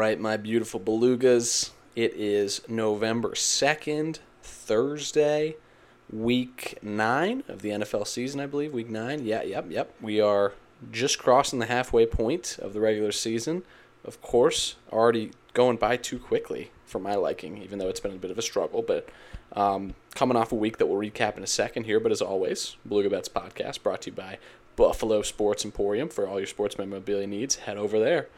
right, my beautiful belugas. It is November 2nd, Thursday, week nine of the NFL season, I believe. Week nine. Yeah, yep, yep. We are just crossing the halfway point of the regular season. Of course, already going by too quickly for my liking, even though it's been a bit of a struggle. But um, coming off a week that we'll recap in a second here. But as always, Beluga Bets podcast brought to you by Buffalo Sports Emporium for all your sports memorabilia needs. Head over there.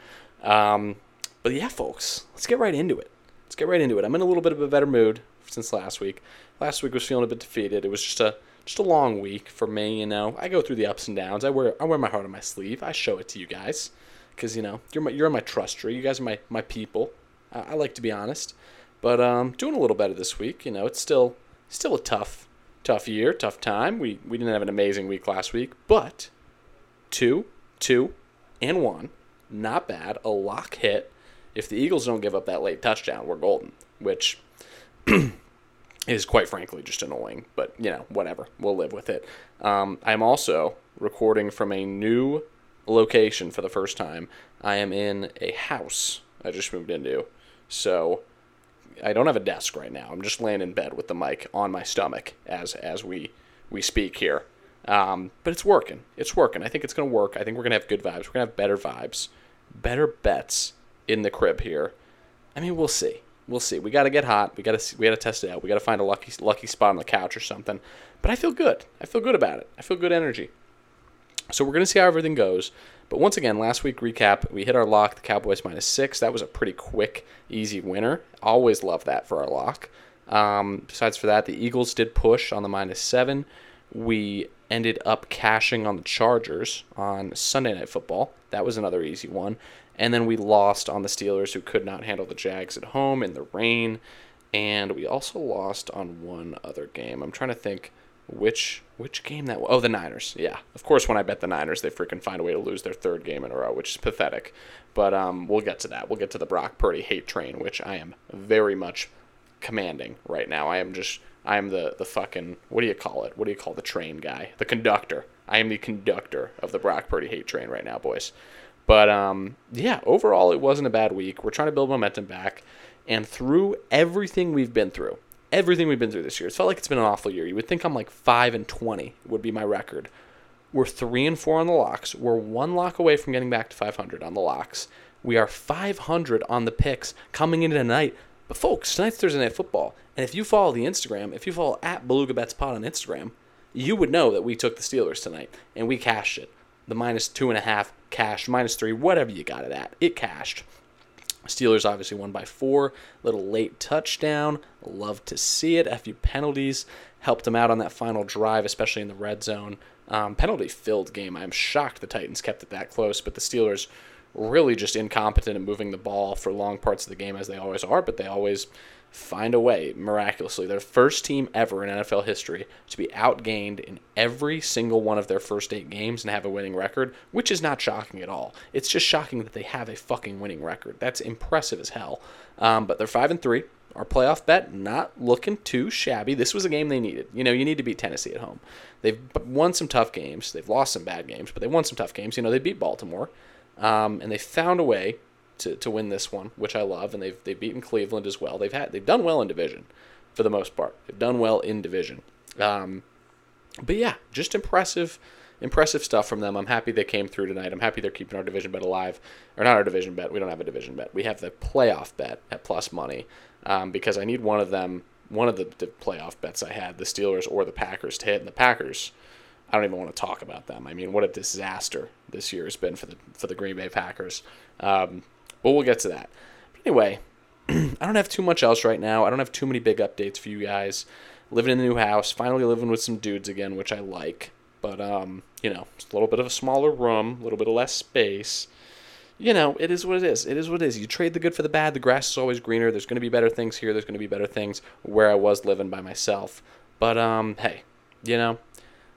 Um, but yeah, folks, let's get right into it. Let's get right into it. I'm in a little bit of a better mood since last week. Last week was feeling a bit defeated. It was just a just a long week for me. You know, I go through the ups and downs. I wear I wear my heart on my sleeve. I show it to you guys because you know you're my you're my trust tree. You guys are my my people. I, I like to be honest, but um, doing a little better this week. You know, it's still still a tough tough year, tough time. We we didn't have an amazing week last week, but two two and one, not bad. A lock hit. If the Eagles don't give up that late touchdown, we're golden. Which is quite frankly just annoying, but you know, whatever. We'll live with it. Um, I'm also recording from a new location for the first time. I am in a house I just moved into. So I don't have a desk right now. I'm just laying in bed with the mic on my stomach as as we we speak here. Um, but it's working. It's working. I think it's going to work. I think we're going to have good vibes. We're going to have better vibes, better bets in the crib here. I mean, we'll see we'll see. We got to get hot. We got to we got to test it out. We got to find a lucky lucky spot on the couch or something. But I feel good. I feel good about it. I feel good energy. So we're gonna see how everything goes. But once again, last week recap, we hit our lock, the Cowboys minus six. That was a pretty quick, easy winner. Always love that for our lock. Um, besides for that, the Eagles did push on the minus seven. We ended up cashing on the Chargers on Sunday Night Football. That was another easy one. And then we lost on the Steelers, who could not handle the Jags at home in the rain. And we also lost on one other game. I'm trying to think which which game that was. Oh, the Niners. Yeah, of course. When I bet the Niners, they freaking find a way to lose their third game in a row, which is pathetic. But um, we'll get to that. We'll get to the Brock Purdy hate train, which I am very much commanding right now. I am just I am the the fucking what do you call it? What do you call the train guy? The conductor. I am the conductor of the Brock Purdy hate train right now, boys. But um, yeah, overall, it wasn't a bad week. We're trying to build momentum back. And through everything we've been through, everything we've been through this year, it felt like it's been an awful year. You would think I'm like 5 and 20 would be my record. We're 3 and 4 on the locks. We're one lock away from getting back to 500 on the locks. We are 500 on the picks coming into tonight. But folks, tonight's Thursday Night Football. And if you follow the Instagram, if you follow at Beluga Bets Pod on Instagram, you would know that we took the Steelers tonight and we cashed it the minus two and a half cashed, minus three, whatever you got it at. It cashed. Steelers obviously won by four. Little late touchdown. Love to see it. A few penalties helped them out on that final drive, especially in the red zone. Um, penalty filled game. I'm shocked the Titans kept it that close, but the Steelers really just incompetent at moving the ball for long parts of the game as they always are, but they always find a way miraculously. They're the first team ever in NFL history to be outgained in every single one of their first eight games and have a winning record, which is not shocking at all. It's just shocking that they have a fucking winning record. That's impressive as hell. Um, but they're five and three. Our playoff bet not looking too shabby. This was a game they needed. You know, you need to beat Tennessee at home. They've won some tough games. They've lost some bad games, but they won some tough games. You know, they beat Baltimore, um, and they found a way to, to win this one, which I love, and they've they've beaten Cleveland as well. They've had they've done well in division, for the most part. They've done well in division. Um, but yeah, just impressive, impressive stuff from them. I'm happy they came through tonight. I'm happy they're keeping our division bet alive, or not our division bet. We don't have a division bet. We have the playoff bet at plus money, um, because I need one of them, one of the, the playoff bets I had, the Steelers or the Packers to hit, and the Packers. I don't even want to talk about them. I mean, what a disaster this year has been for the for the Green Bay Packers. Um, but we'll get to that. But anyway, I don't have too much else right now. I don't have too many big updates for you guys. Living in the new house, finally living with some dudes again, which I like. But um, you know, it's a little bit of a smaller room, a little bit of less space. You know, it is what it is. It is what it is. You trade the good for the bad. The grass is always greener. There's going to be better things here. There's going to be better things where I was living by myself. But um, hey, you know,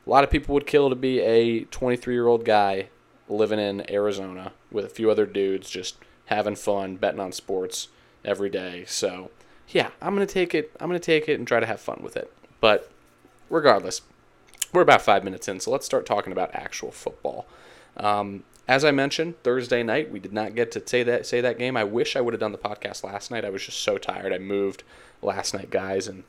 a lot of people would kill to be a 23 year old guy living in Arizona with a few other dudes just having fun, betting on sports every day. So, yeah, I'm going to take it. I'm going to take it and try to have fun with it. But regardless, we're about five minutes in, so let's start talking about actual football. Um, as I mentioned, Thursday night we did not get to say that say that game. I wish I would have done the podcast last night. I was just so tired. I moved last night, guys, and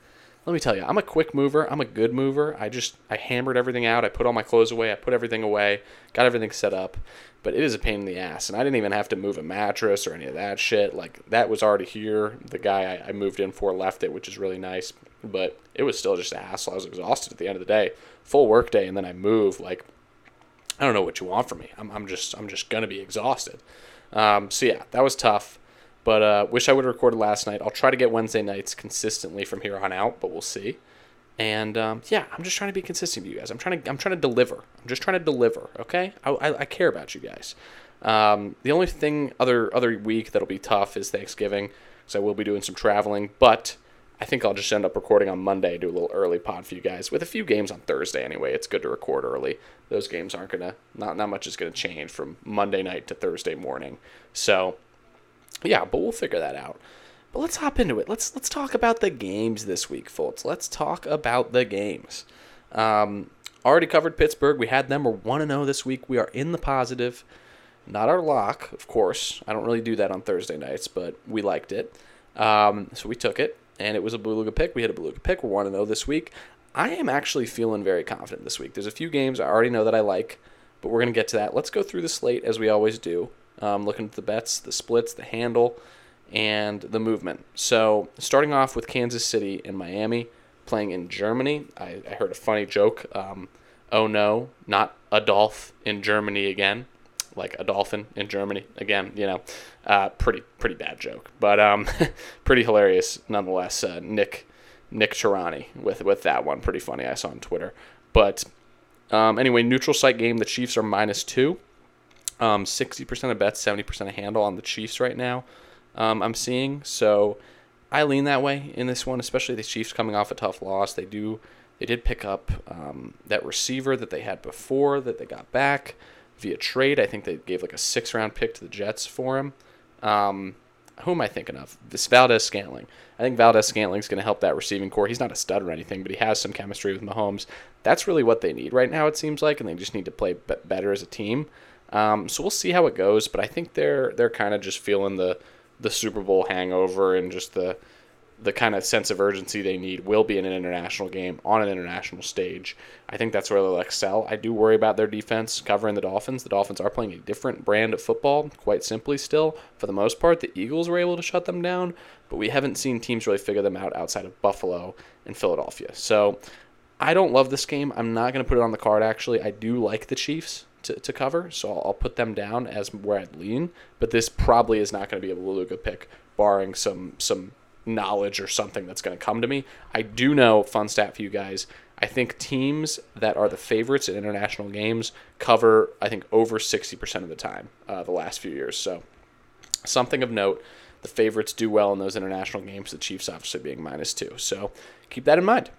let me tell you, I'm a quick mover. I'm a good mover. I just I hammered everything out. I put all my clothes away. I put everything away. Got everything set up. But it is a pain in the ass, and I didn't even have to move a mattress or any of that shit. Like that was already here. The guy I, I moved in for left it, which is really nice. But it was still just a hassle. I was exhausted at the end of the day. Full work day, and then I move. Like I don't know what you want from me. I'm, I'm just I'm just gonna be exhausted. Um, so yeah, that was tough. But uh, wish I would have recorded last night. I'll try to get Wednesday nights consistently from here on out, but we'll see. And um, yeah, I'm just trying to be consistent with you guys. I'm trying to I'm trying to deliver. I'm just trying to deliver. Okay, I, I, I care about you guys. Um, the only thing other other week that'll be tough is Thanksgiving, because I will be doing some traveling. But I think I'll just end up recording on Monday, do a little early pod for you guys with a few games on Thursday anyway. It's good to record early. Those games aren't gonna not not much is gonna change from Monday night to Thursday morning. So yeah, but we'll figure that out. But let's hop into it. Let's let's talk about the games this week, folks. Let's talk about the games. Um, already covered Pittsburgh. We had them. We're one and zero this week. We are in the positive. Not our lock, of course. I don't really do that on Thursday nights, but we liked it, um, so we took it, and it was a Beluga pick. We had a Beluga pick. We're one and zero this week. I am actually feeling very confident this week. There's a few games I already know that I like, but we're gonna get to that. Let's go through the slate as we always do um, looking at the bets, the splits, the handle, and the movement. So, starting off with Kansas City and Miami playing in Germany, I, I heard a funny joke. Um, oh no, not Adolf in Germany again, like a dolphin in Germany again. You know, uh, pretty pretty bad joke, but um, pretty hilarious nonetheless. Uh, Nick Nick Tirani with with that one, pretty funny. I saw on Twitter, but um, anyway, neutral site game. The Chiefs are minus two. Um, 60% of bets, 70% of handle on the Chiefs right now. Um, I'm seeing so I lean that way in this one, especially the Chiefs coming off a tough loss. They do they did pick up um, that receiver that they had before that they got back via trade. I think they gave like a six round pick to the Jets for him. Um, who am I thinking of? This Valdes Scantling. I think Scantling is going to help that receiving corps. He's not a stud or anything, but he has some chemistry with Mahomes. That's really what they need right now, it seems like, and they just need to play better as a team. Um, so we'll see how it goes, but I think they're they're kind of just feeling the the Super Bowl hangover and just the the kind of sense of urgency they need will be in an international game on an international stage. I think that's where they'll excel. I do worry about their defense covering the Dolphins. The Dolphins are playing a different brand of football, quite simply still. For the most part, the Eagles were able to shut them down, but we haven't seen teams really figure them out outside of Buffalo and Philadelphia. So I don't love this game. I'm not going to put it on the card, actually. I do like the Chiefs to, to cover, so I'll, I'll put them down as where I'd lean. But this probably is not going to be a Beluga pick, barring some some knowledge or something that's going to come to me. I do know, fun stat for you guys. I think teams that are the favorites in international games cover, I think, over 60% of the time uh, the last few years. So, something of note the favorites do well in those international games, the Chiefs obviously being minus two. So, keep that in mind.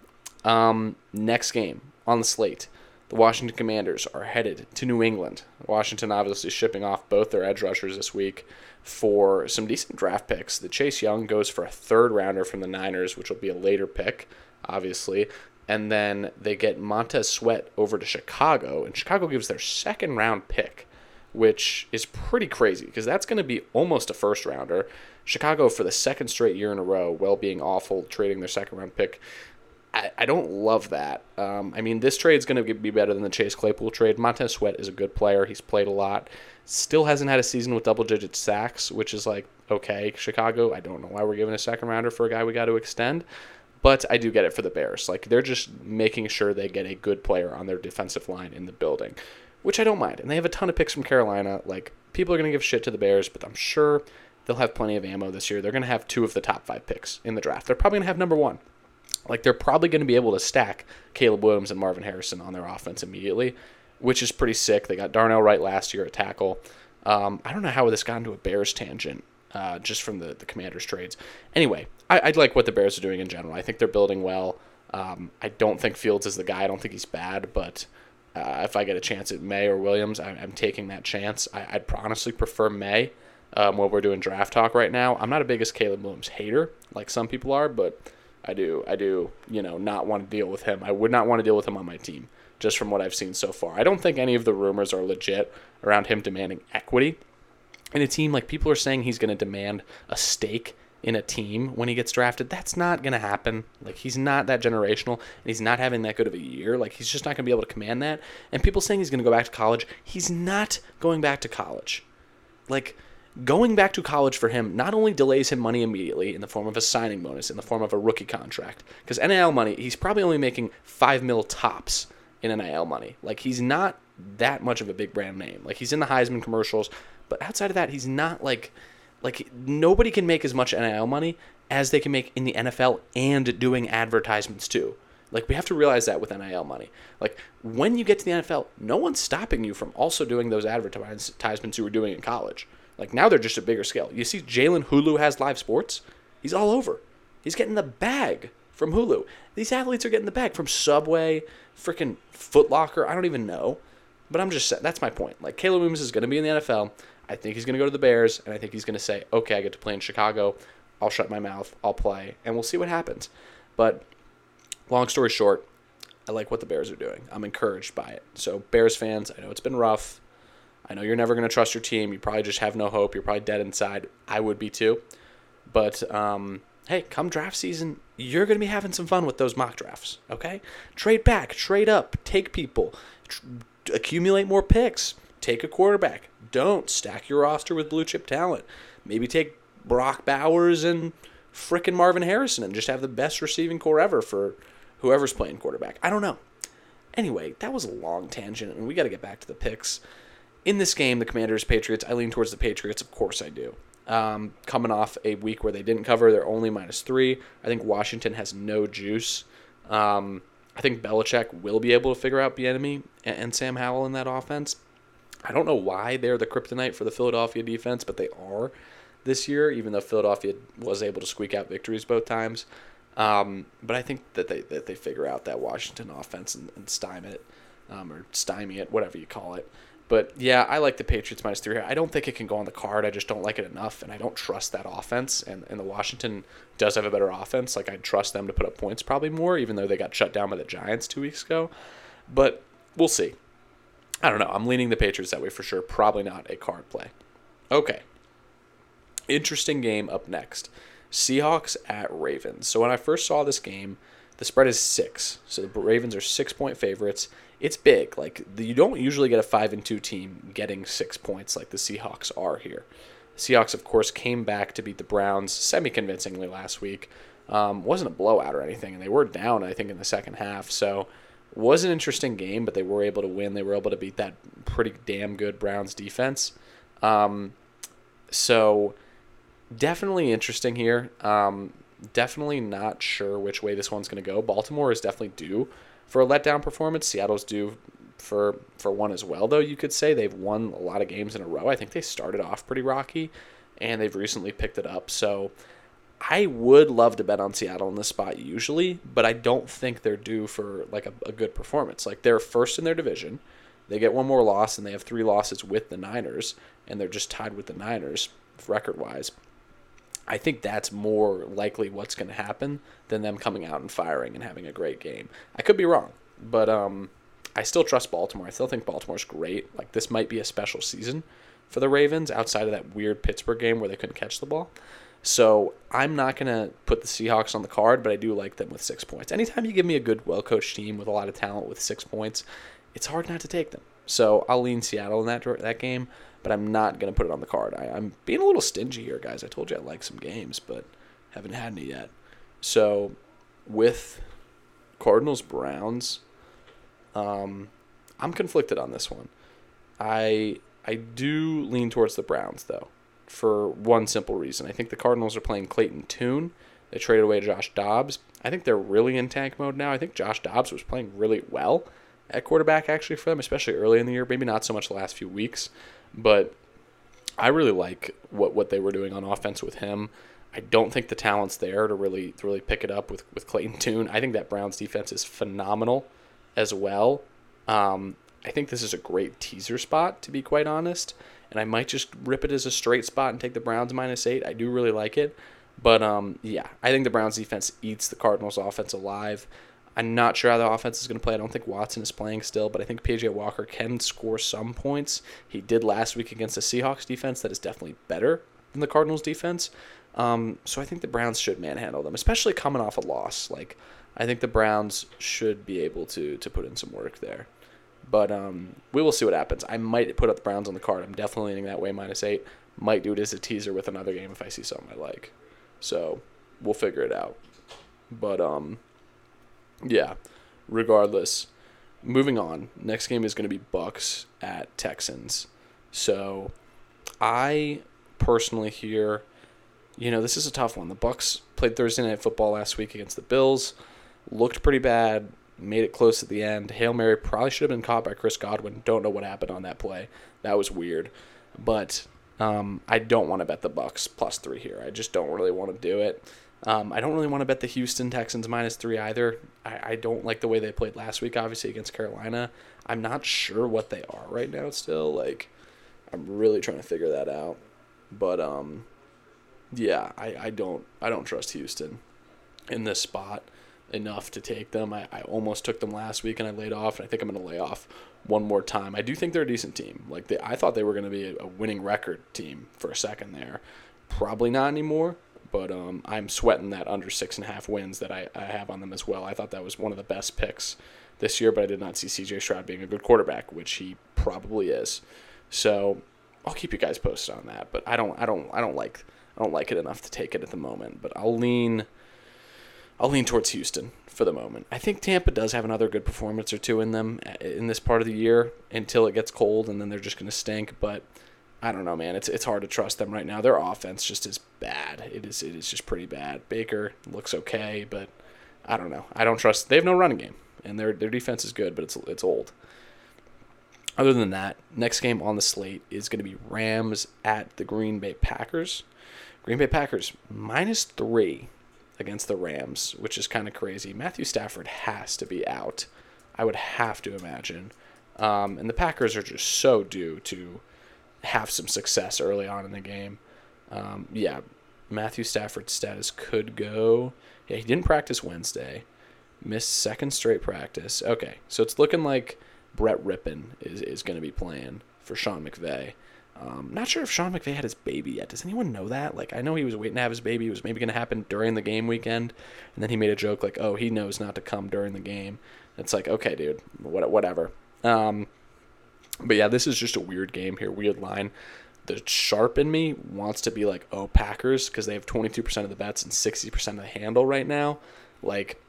Um, next game on the slate the Washington Commanders are headed to New England. Washington obviously shipping off both their edge rushers this week for some decent draft picks. The Chase Young goes for a third rounder from the Niners, which will be a later pick, obviously. And then they get Montez Sweat over to Chicago, and Chicago gives their second round pick, which is pretty crazy because that's going to be almost a first rounder. Chicago, for the second straight year in a row, well being awful, trading their second round pick I, I don't love that. Um, I mean, this trade is going to be better than the Chase Claypool trade. Montez Sweat is a good player. He's played a lot. Still hasn't had a season with double digit sacks, which is like, okay, Chicago, I don't know why we're giving a second rounder for a guy we got to extend. But I do get it for the Bears. Like, they're just making sure they get a good player on their defensive line in the building, which I don't mind. And they have a ton of picks from Carolina. Like, people are going to give shit to the Bears, but I'm sure they'll have plenty of ammo this year. They're going to have two of the top five picks in the draft. They're probably going to have number one. Like they're probably going to be able to stack Caleb Williams and Marvin Harrison on their offense immediately, which is pretty sick. They got Darnell Wright last year at tackle. Um, I don't know how this got into a Bears tangent, uh, just from the, the Commanders trades. Anyway, I, I like what the Bears are doing in general. I think they're building well. Um, I don't think Fields is the guy. I don't think he's bad, but uh, if I get a chance at Maye or Williams, I, am taking that chance. I, would honestly prefer Maye um, while we're doing draft talk right now. I'm not a biggest Caleb Williams hater like some people are, but I do. I do. You know, not want to deal with him. I would not want to deal with him on my team. just from what I've seen so far. I don't think any of the rumors are legit around him demanding equity in a team. Like people are saying he's going to demand a stake in a team when he gets drafted. That's not going to happen. Like he's not that generational and he's not having that good of a year. Like he's just not going to be able to command that. And people saying he's going to go back to college, he's not going back to college. Like going back to college for him not only delays him money immediately in the form of a signing bonus, in the form of a rookie contract, because NIL money, he's probably only making five mil tops in NIL money. Like he's not that much of a big brand name. Like he's in the Heisman commercials, but outside of that, he's not like like nobody can make as much NIL money as they can make in the NFL and doing advertisements too. Like we have to realize that with NIL money. Like when you get to the NFL, no one's stopping you from also doing those advertisements you were doing in college. Like now they're just a bigger scale. You see, Jalen Hulu has live sports. He's all over. He's getting the bag from Hulu. These athletes are getting the bag from Subway, freaking Footlocker. I don't even know, but I'm just that's my point. Like Caleb Williams is going to be in the NFL. I think he's going to go to the Bears, and I think he's going to say, "Okay, I get to play in Chicago. I'll shut my mouth. I'll play, and we'll see what happens." But long story short, I like what the Bears are doing. I'm encouraged by it. So Bears fans, I know it's been rough. I know you're never going to trust your team. You probably just have no hope. You're probably dead inside. I would be too. But um, hey, come draft season, you're going to be having some fun with those mock drafts. Okay, trade back, trade up, take people, tr- accumulate more picks, take a quarterback. Don't stack your roster with blue chip talent. Maybe take Brock Bowers and frickin' Marvin Harrison and just have the best receiving corps ever for whoever's playing quarterback. I don't know. Anyway, that was a long tangent, and we got to get back to the picks. In this game, the Commanders Patriots, I lean towards the Patriots. Of course, I do. Um, coming off a week where they didn't cover, they're only minus three. I think Washington has no juice. Um, I think Belichick will be able to figure out Bieniemy and, and Sam Howell in that offense. I don't know why they're the kryptonite for the Philadelphia defense, but they are this year, even though Philadelphia was able to squeak out victories both times. Um, but I think that they that they figure out that Washington offense and, and stymie it, um, or stymie it, whatever you call it. But yeah, I like the Patriots minus three. I don't think it can go on the card. I just don't like it enough, and I don't trust that offense. And, and the Washington does have a better offense. Like I trust them to put up points probably more, even though they got shut down by the Giants two weeks ago. But we'll see. I don't know. I'm leaning the Patriots that way for sure. Probably not a card play. Okay. Interesting game up next. Seahawks at Ravens. So when I first saw this game, the spread is six. So the Ravens are six point favorites. It's big. Like you don't usually get a five and two team getting six points like the Seahawks are here. The Seahawks, of course, came back to beat the Browns semi convincingly last week. Um, wasn't a blowout or anything, and they were down, I think, in the second half. So was an interesting game, but they were able to win. They were able to beat that pretty damn good Browns defense. Um, so definitely interesting here. Um, definitely not sure which way this one's going to go. Baltimore is definitely due for a letdown performance. Seattle's due for for one as well, though. You could say they've won a lot of games in a row. I think they started off pretty rocky, and they've recently picked it up. So I would love to bet on Seattle in this spot usually, but I don't think they're due for like a, a good performance. Like they're first in their division. They get one more loss, and they have three losses with the Niners, and they're just tied with the Niners record wise. I think that's more likely what's going to happen than them coming out and firing and having a great game. I could be wrong, but um, I still trust Baltimore. I still think Baltimore's great. Like this might be a special season for the Ravens outside of that weird Pittsburgh game where they couldn't catch the ball. So I'm not going to put the Seahawks on the card, but I do like them with six points. Anytime you give me a good, well coached team with a lot of talent with six points, it's hard not to take them. So I'll lean Seattle in that that game but I'm not going to put it on the card. I, am being a little stingy here, guys. I told you I like some games, but haven't had any yet. So with Cardinals Browns, um, I'm conflicted on this one. I I do lean towards the Browns though, for one simple reason. I think the Cardinals are playing Clayton Tune. They traded away Josh Dobbs. I think they're really in tank mode now. I think Josh Dobbs was playing really well at quarterback actually for them, especially early in the year. Maybe not so much the last few weeks. But I really like what, what they were doing on offense with him. I don't think the talent's there to really to really pick it up with, with Clayton Tune. I think that Browns defense is phenomenal as well. Um, I think this is a great teaser spot, to be quite honest. And I might just rip it as a straight spot and take the Browns minus eight. I do really like it. But um, yeah, I think the Browns defense eats the Cardinals offense alive. I'm not sure how the offense is going to play. I don't think Watson is playing still, but I think PJ Walker can score some points. He did last week against the Seahawks defense that is definitely better than the Cardinals defense. Um, so I think the Browns should manhandle them, especially coming off a loss. Like I think the Browns should be able to to put in some work there. But um, we will see what happens. I might put up the Browns on the card. I'm definitely leaning that way, minus eight. Might do it as a teaser with another game if I see something I like. So we'll figure it out. But um, yeah, regardless, moving on. Next game is going to be Bucs at Texans. So I personally here, you know, this is a tough one. The Bucs played Thursday night football last week against the Bills, looked pretty bad, made it close at the end. Hail Mary probably should have been caught by Chris Godwin. Don't know what happened on that play. That was weird. But um, I don't want to bet the Bucs plus three here. I just don't really want to do it. Um, I don't really want to bet the Houston Texans minus three either. I, I don't like the way they played last week, obviously against Carolina. I'm not sure what they are right now. Still, like, I'm really trying to figure that out. But um, yeah, I, I don't I don't trust Houston in this spot enough to take them. I, I almost took them last week and I laid off, and I think I'm going to lay off one more time. I do think they're a decent team. Like they, I thought they were going to be a, a winning record team for a second there. Probably not anymore but um, I'm sweating that under six and a half wins that I, I have on them as well. I thought that was one of the best picks this year, but I did not see CJ Stroud being a good quarterback, which he probably is. So I'll keep you guys posted on that. But I don't I don't I don't like I don't like it enough to take it at the moment. But I'll lean I'll lean towards Houston for the moment. I think Tampa does have another good performance or two in them uh, in this part of the year until it gets cold and then they're just going to stink. But I don't know, man. It's it's hard to trust them right now. Their offense just is bad. It is it is just pretty bad. Baker looks okay, but I don't know. I don't trust. They have no running game, and their their defense is good, but it's it's old. Other than that, next game on the slate is going to be Rams at the Green Bay Packers. Green Bay Packers minus three against the Rams, which is kind of crazy. Matthew Stafford has to be out. I would have to imagine. Um, and the Packers are just so due to have some success early on in the game. Um, yeah, Matthew Stafford's status could go. Yeah, he didn't practice Wednesday. Missed second straight practice. Okay, so it's looking like Brett Rypien is, is going to be playing for Sean McVay. Um, not sure if Sean McVay had his baby yet. Does anyone know that? Like, I know he was waiting to have his baby. It was maybe going to happen during the game weekend, and then he made a joke like, "Oh, he knows not to come during the game." It's like, okay, dude, what, whatever. Um, but yeah, this is just a weird game here, weird line. The sharp in me wants to be like, oh, Packers, because they have 22% of the bets and 60% of the handle right now. Like,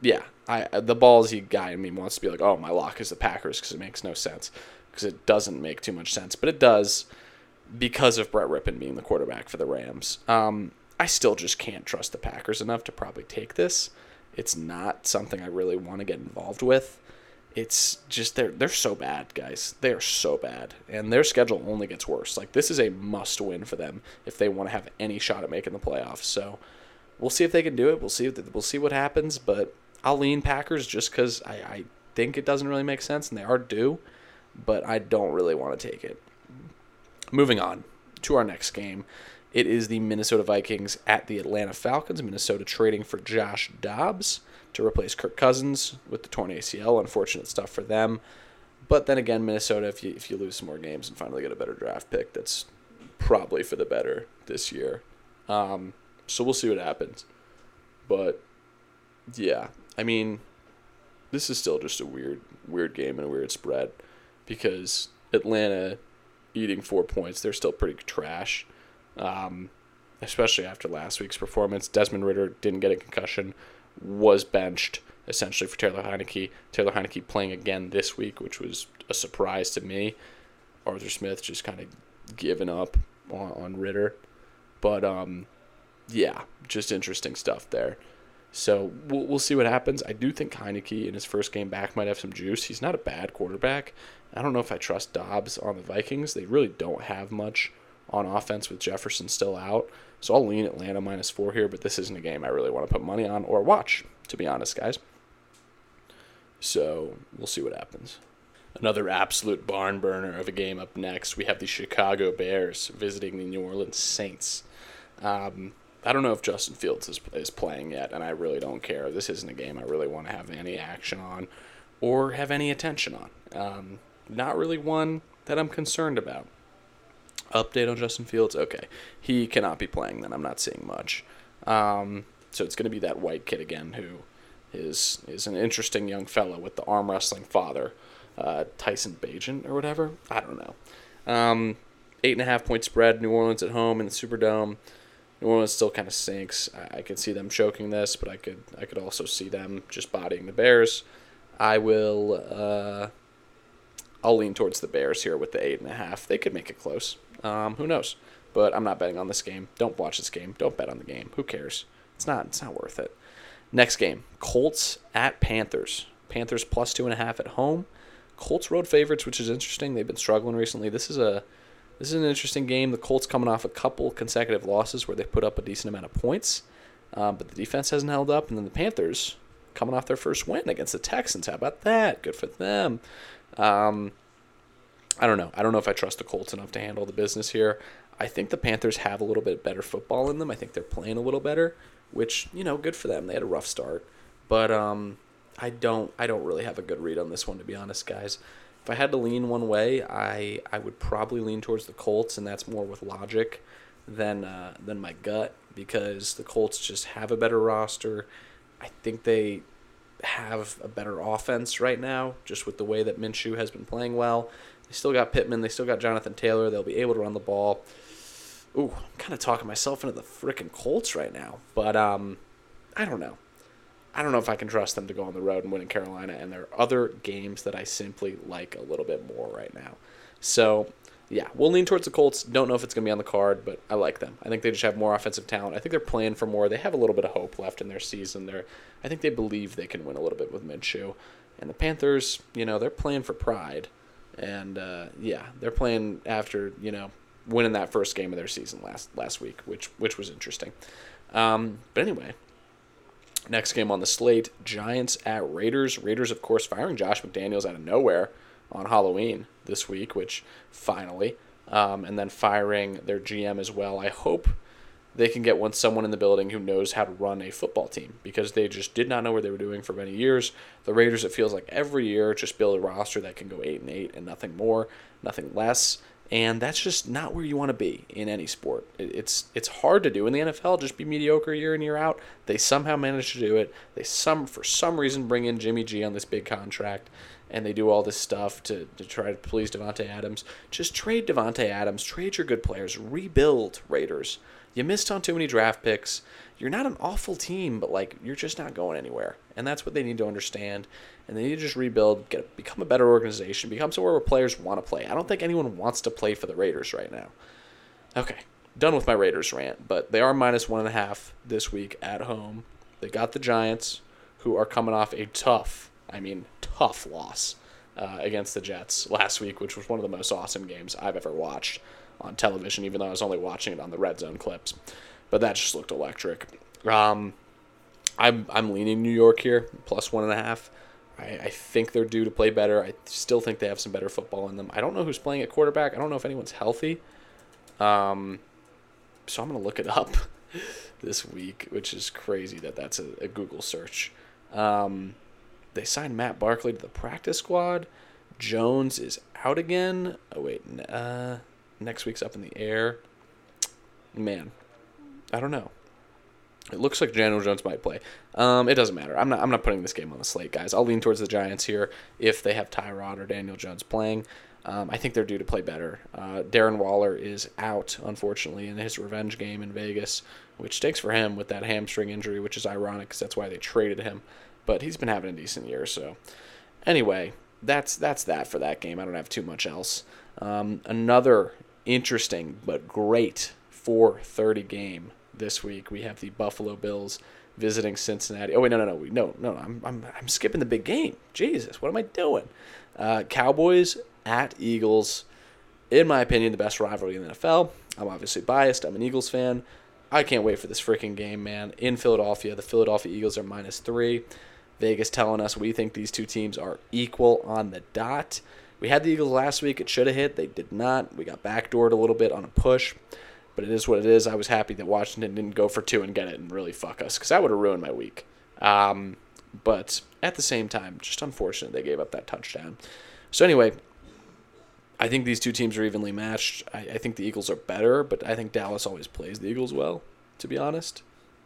yeah, I the ballsy guy in me wants to be like, oh, my lock is the Packers because it makes no sense. Because it doesn't make too much sense, but it does because of Brett Rypien being the quarterback for the Rams. Um, I still just can't trust the Packers enough to probably take this. It's not something I really want to get involved with it's just they're they're so bad, guys. They are so bad, and their schedule only gets worse. Like this is a must win for them if they want to have any shot at making the playoffs. So we'll see if they can do it. We'll see if we'll see what happens. But I'll lean Packers just because I, I think it doesn't really make sense, and they are due, but I don't really want to take it. Moving on to our next game. It is the Minnesota Vikings at the Atlanta Falcons. Minnesota trading for Josh Dobbs to replace Kirk Cousins with the torn ACL. Unfortunate stuff for them. But then again, Minnesota, if you if you lose some more games and finally get a better draft pick, that's probably for the better this year. Um, so we'll see what happens. But yeah, I mean, this is still just a weird weird game and a weird spread because Atlanta eating four points, they're still pretty trash. Um, especially after last week's performance. Desmond Ridder didn't get a concussion was benched essentially for Taylor Heinicke. Taylor Heinicke playing again this week, which was a surprise to me. Arthur Smith just kind of giving up on, on Ridder. But um, yeah, just interesting stuff there. So we'll, we'll see what happens. I do think Heinicke in his first game back might have some juice. He's not a bad quarterback. I don't know if I trust Dobbs on the Vikings. They really don't have much on offense with Jefferson still out. So I'll lean Atlanta minus four here, but this isn't a game I really want to put money on or watch, to be honest, guys. So we'll see what happens. Another absolute barn burner of a game up next. We have the Chicago Bears visiting the New Orleans Saints. Um, I don't know if Justin Fields is, is playing yet, and I really don't care. This isn't a game I really want to have any action on or have any attention on. Um, not really one that I'm concerned about. Update on Justin Fields? Okay. He cannot be playing then. I'm not seeing much. Um, so it's going to be that white kid again who is is an interesting young fellow with the arm wrestling father, uh, Tyson Bagent or whatever. I don't know. Um, eight and a half point spread. New Orleans at home in the Superdome. New Orleans still kind of sinks. I, I could see them choking this, but I could I could also see them just bodying the Bears. I will. Uh, I'll lean towards the Bears here with the eight and a half. They could make it close. Um, who knows? But I'm not betting on this game. Don't watch this game. Don't bet on the game. Who cares? It's not. It's not worth it. Next game: Colts at Panthers. Panthers plus two and a half at home. Colts road favorites, which is interesting. They've been struggling recently. This is a this is an interesting game. The Colts coming off a couple consecutive losses where they put up a decent amount of points, um, but the defense hasn't held up. And then the Panthers coming off their first win against the Texans. How about that? Good for them. Um, I don't know. I don't know if I trust the Colts enough to handle the business here. I think the Panthers have a little bit better football in them. I think they're playing a little better, which you know, good for them. They had a rough start, but um, I don't. I don't really have a good read on this one, to be honest, guys. If I had to lean one way, I I would probably lean towards the Colts, and that's more with logic than uh, than my gut because the Colts just have a better roster. I think they have a better offense right now, just with the way that Minshew has been playing well. They still got Pittman. They still got Jonathan Taylor. They'll be able to run the ball. Ooh, I'm kind of talking myself into the freaking Colts right now. But um, I don't know. I don't know if I can trust them to go on the road and win in Carolina. And there are other games that I simply like a little bit more right now. So yeah, we'll lean towards the Colts. Don't know if it's going to be on the card, but I like them. I think they just have more offensive talent. I think they're playing for more. They have a little bit of hope left in their season. They're, I think they believe they can win a little bit with Minshew. And the Panthers, you know, they're playing for pride. And uh, yeah, they're playing after you know winning that first game of their season last last week, which which was interesting. Um, but anyway, next game on the slate: Giants at Raiders. Raiders, of course, firing Josh McDaniels out of nowhere on Halloween this week, which finally, um, and then firing their GM as well. I hope they can get one someone in the building who knows how to run a football team because they just did not know what they were doing for many years. The Raiders, it feels like every year, just build a roster that can go eight and eight and nothing more, nothing less. And that's just not where you want to be in any sport. It's it's hard to do in the NFL. Just be mediocre year in year out. They somehow manage to do it. They some for some reason bring in Jimmy G on this big contract, and they do all this stuff to, to try to please Davante Adams. Just trade Davante Adams. Trade your good players. Rebuild Raiders. You missed on too many draft picks. You're not an awful team, but like you're just not going anywhere. And that's what they need to understand. And they need to just rebuild, get become a better organization, become somewhere where players want to play. I don't think anyone wants to play for the Raiders right now. Okay, done with my Raiders rant, but they are minus one and a half this week at home. They got the Giants, who are coming off a tough, I mean tough loss uh, against the Jets last week, which was one of the most awesome games I've ever watched on television, even though I was only watching it on the red zone clips. But that just looked electric. Um, I'm I'm leaning New York here, plus one and a half. I, I think they're due to play better. I still think they have some better football in them. I don't know who's playing at quarterback. I don't know if anyone's healthy. Um, so I'm gonna look it up this week, which is crazy that that's a, a Google search. Um, they signed Matt Barkley to the practice squad. Jones is out again. Oh wait, uh, next week's up in the air. Man, I don't know. It looks like Daniel Jones might play. Um, it doesn't matter. I'm not. I'm not putting this game on the slate, guys. I'll lean towards the Giants here if they have Tyrod or Daniel Jones playing. Um, I think they're due to play better. Uh, Darren Waller is out, unfortunately, in his revenge game in Vegas, which stinks for him with that hamstring injury, which is ironic because that's why they traded him. But he's been having a decent year. So, anyway, that's that's that for that game. I don't have too much else. Um, another interesting but great 4:30 game this week. We have the Buffalo Bills visiting Cincinnati. Oh wait, no, no, no, no, no. I'm I'm I'm skipping the big game. Jesus, what am I doing? Uh, Cowboys at Eagles. In my opinion, the best rivalry in the NFL. I'm obviously biased. I'm an Eagles fan. I can't wait for this freaking game, man. In Philadelphia, the Philadelphia Eagles are minus three. Vegas telling us we think these two teams are equal on the dot. We had the Eagles last week. It should have hit. They did not. We got backdoored a little bit on a push. but it is what it is. I was happy that Washington didn't go for two and get it and really fuck us because that would have ruined my week. Um, but at the same time, just unfortunate they gave up that touchdown. So anyway, I think these two teams are evenly matched. I, I think the Eagles are better, but I think Dallas always plays the Eagles well, to be honest.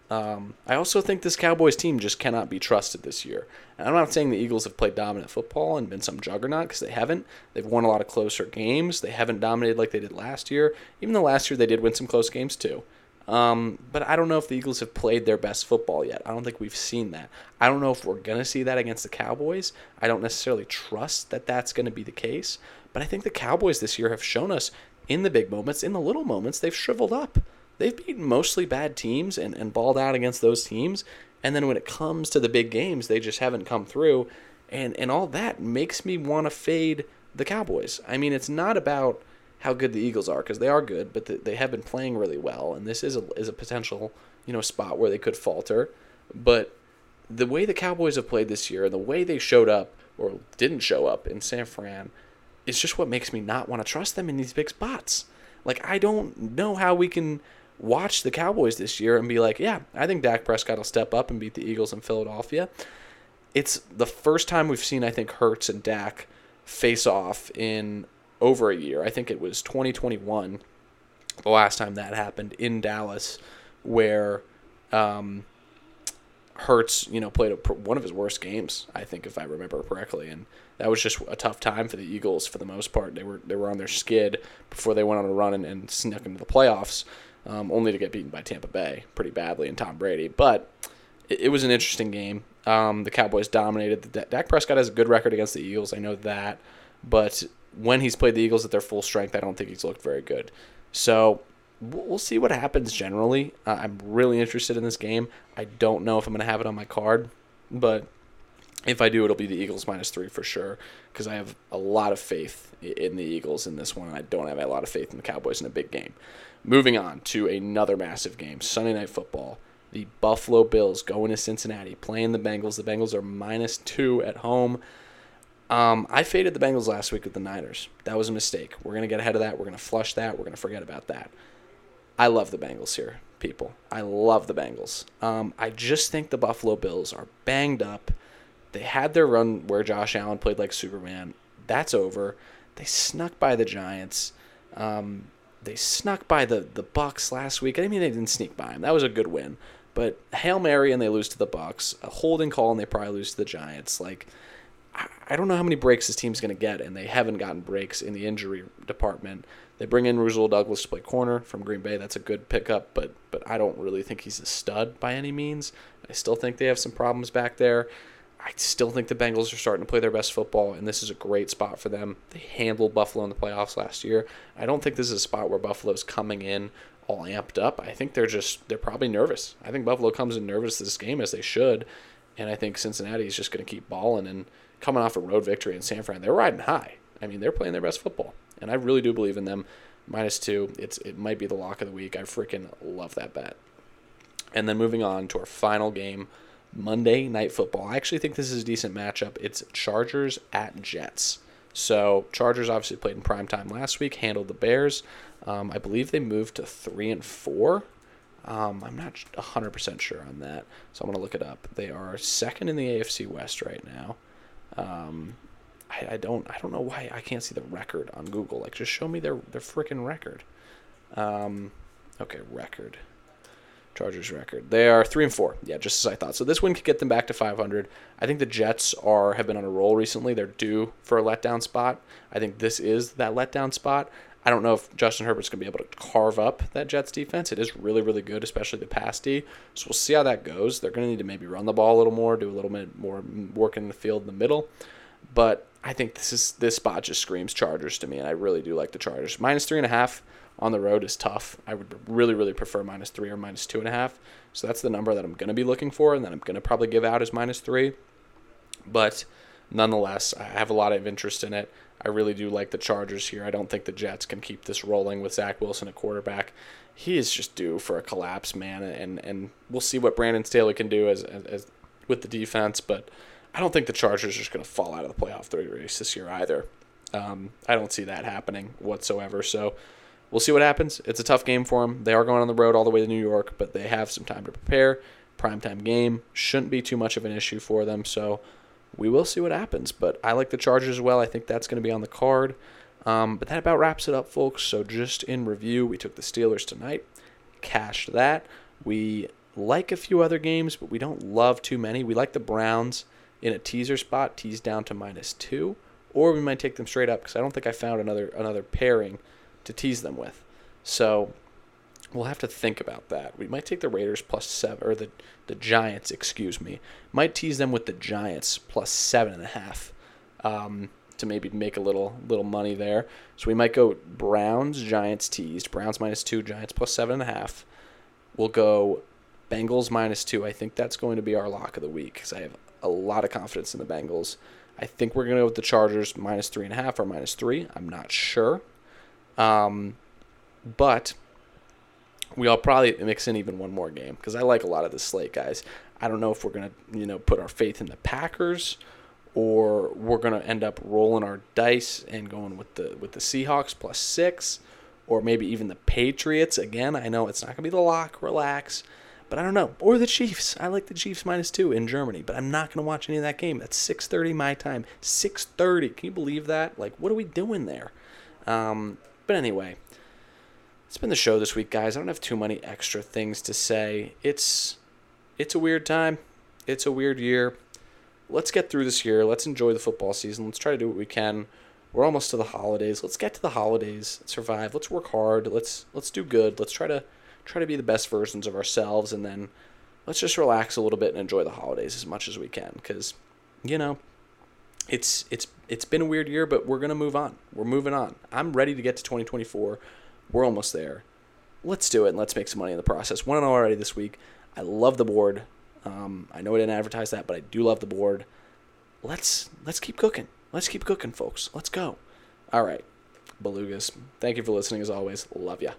Um, I also think this Cowboys team just cannot be trusted this year. And I'm not saying the Eagles have played dominant football and been some juggernaut because they haven't. They've won a lot of closer games. They haven't dominated like they did last year. Even though last year they did win some close games too. Um, but I don't know if the Eagles have played their best football yet. I don't think we've seen that. I don't know if we're going to see that against the Cowboys. I don't necessarily trust that that's going to be the case. But I think the Cowboys this year have shown us in the big moments, in the little moments, they've shriveled up they've beaten mostly bad teams and, and balled out against those teams. And then when it comes to the big games, they just haven't come through. And, and all that makes me want to fade the Cowboys. I mean, it's not about how good the Eagles are because they are good, but the, they have been playing really well. And this is a, is a potential you know spot where they could falter. But the way the Cowboys have played this year and the way they showed up or didn't show up in San Fran is just what makes me not want to trust them in these big spots. Like I don't know how we can watch the Cowboys this year and be like, yeah, I think Dak Prescott will step up and beat the Eagles in Philadelphia. It's the first time we've seen, I think, Hurts and Dak face off in over a year. I think it was 2021, the last time that happened in Dallas, where um, Hurts, you know, played a, one of his worst games, I think, if I remember correctly, and that was just a tough time for the Eagles for the most part. They were they were on their skid before they went on a run and, and snuck into the playoffs um, only to get beaten by Tampa Bay pretty badly and Tom Brady. But it, it was an interesting game. Um, the Cowboys dominated. The, Dak Prescott has a good record against the Eagles. I know that. But when he's played the Eagles at their full strength, I don't think he's looked very good. So we'll see what happens generally. Uh, I'm really interested in this game. I don't know if I'm going to have it on my card, but if I do, it'll be the Eagles minus three for sure because I have a lot of faith in the Eagles in this one. I don't have a lot of faith in the Cowboys in a big game. Moving on to another massive game, Sunday Night Football. The Buffalo Bills going to Cincinnati, playing the Bengals. The Bengals are minus two at home. Um, I faded the Bengals last week with the Niners. That was a mistake. We're going to get ahead of that. We're going to flush that. We're going to forget about that. I love the Bengals here, people. I love the Bengals. Um, I just think the Buffalo Bills are banged up. They had their run where Josh Allen played like Superman. That's over. They snuck by the Giants. Um, they snuck by the the Bucs last week. I mean, they didn't sneak by them. That was a good win. But hail mary and they lose to the Bucs. A holding call and they probably lose to the Giants. Like, I don't know how many breaks this team's going to get, and they haven't gotten breaks in the injury department. They bring in Rasul Douglas to play corner from Green Bay. That's a good pickup, but but I don't really think he's a stud by any means. I still think they have some problems back there. I still think the Bengals are starting to play their best football, and this is a great spot for them. They handled Buffalo in the playoffs last year. I don't think this is a spot where Buffalo's coming in all amped up. I think they're just they're probably nervous. I think Buffalo comes in nervous this game as they should, and I think Cincinnati is just going to keep balling and coming off a road victory in San Fran. They're riding high. I mean, they're playing their best football, and I really do believe in them. Minus two, it's it might be the lock of the week. I freaking love that bet. And then moving on to our final game Monday Night Football. I actually think this is a decent matchup. It's Chargers at Jets. So Chargers obviously played in prime time last week, handled the Bears. Um, I believe they moved to three and four. Um, I'm not 100% sure on that, so I'm going to look it up. They are second in the AFC West right now. Um, I, I, don't I don't know why I can't see the record on Google. Like, just show me their their freaking record. Um, okay, record. Chargers record. They are three and four. Yeah, just as I thought. So this win could get them back to 500. I think the Jets are have been on a roll recently. They're due for a letdown spot. I think this is that letdown spot. I don't know if Justin Herbert's going to be able to carve up that Jets defense. It is really, really good, especially the pass D. So we'll see how that goes. They're going to need to maybe run the ball a little more, do a little bit more work in the field in the middle. But I think this is this spot just screams Chargers to me, and I really do like the Chargers. Minus three and a half on the road is tough. I would really, really prefer minus three or minus two and a half. So that's the number that I'm going to be looking for, and that I'm going to probably give out as minus three. But nonetheless, I have a lot of interest in it. I really do like the Chargers here. I don't think the Jets can keep this rolling with Zach Wilson at quarterback. He is just due for a collapse, man, and and we'll see what Brandon Staley can do as, as, as with the defense. But I don't think the Chargers are just going to fall out of the playoff three race this year either. Um, I don't see that happening whatsoever. So we'll see what happens. It's a tough game for them. They are going on the road all the way to New York, but they have some time to prepare. Primetime game shouldn't be too much of an issue for them. So we will see what happens. But I like the Chargers as well. I think that's going to be on the card. Um, but that about wraps it up, folks. So just in review, we took the Steelers tonight, cashed that. We like a few other games, but we don't love too many. We like the Browns in a teaser spot, tease down to minus two, or we might take them straight up because I don't think I found another another pairing to tease them with. So we'll have to think about that. We might take the Raiders plus seven, or the the Giants, excuse me. Might tease them with the Giants plus seven and a half. Um, to maybe make a little little money there. So we might go Browns, Giants teased, Browns minus two, Giants plus seven and a half. We'll go Bengals minus two. I think that's going to be our lock of the week because I have a lot of confidence in the Bengals. I think we're going to go with the Chargers minus three and a half or minus three. I'm not sure. Um, but we all probably mix in even one more game because I like a lot of the slate, guys. I don't know if we're to, you know, put our faith in the Packers or we're to end up rolling our dice and going with the with the Seahawks plus 6 or maybe even the Patriots again. I know it's not to be the lock, relax, but I don't know. Or the Chiefs. I like the Chiefs minus 2 in Germany, but I'm not going to watch any of that game. That's 6:30 my time. 6:30. Can you believe that? Like what are we doing there? Um, but anyway, it's been the show this week, guys. I don't have too many extra things to say. It's it's a weird time. It's a weird year let's get through this year. Let's enjoy the football season. Let's try to do what we can. We're almost to the holidays. Let's get to the holidays. Survive. Let's work hard. Let's let's do good. Let's try to try to be the best versions of ourselves and then let's just relax a little bit and enjoy the holidays as much as we can cuz you know, it's it's it's been a weird year, but we're to move on. We're moving on. I'm ready to get to 2024. We're almost there. Let's do it and let's make some money in the process. One and already this week. I love the board. Um, I know I didn't advertise that, but I do love the board. Let's let's keep cooking. Let's keep cooking, folks. Let's go. All right, belugas. Thank you for listening as always. Love ya.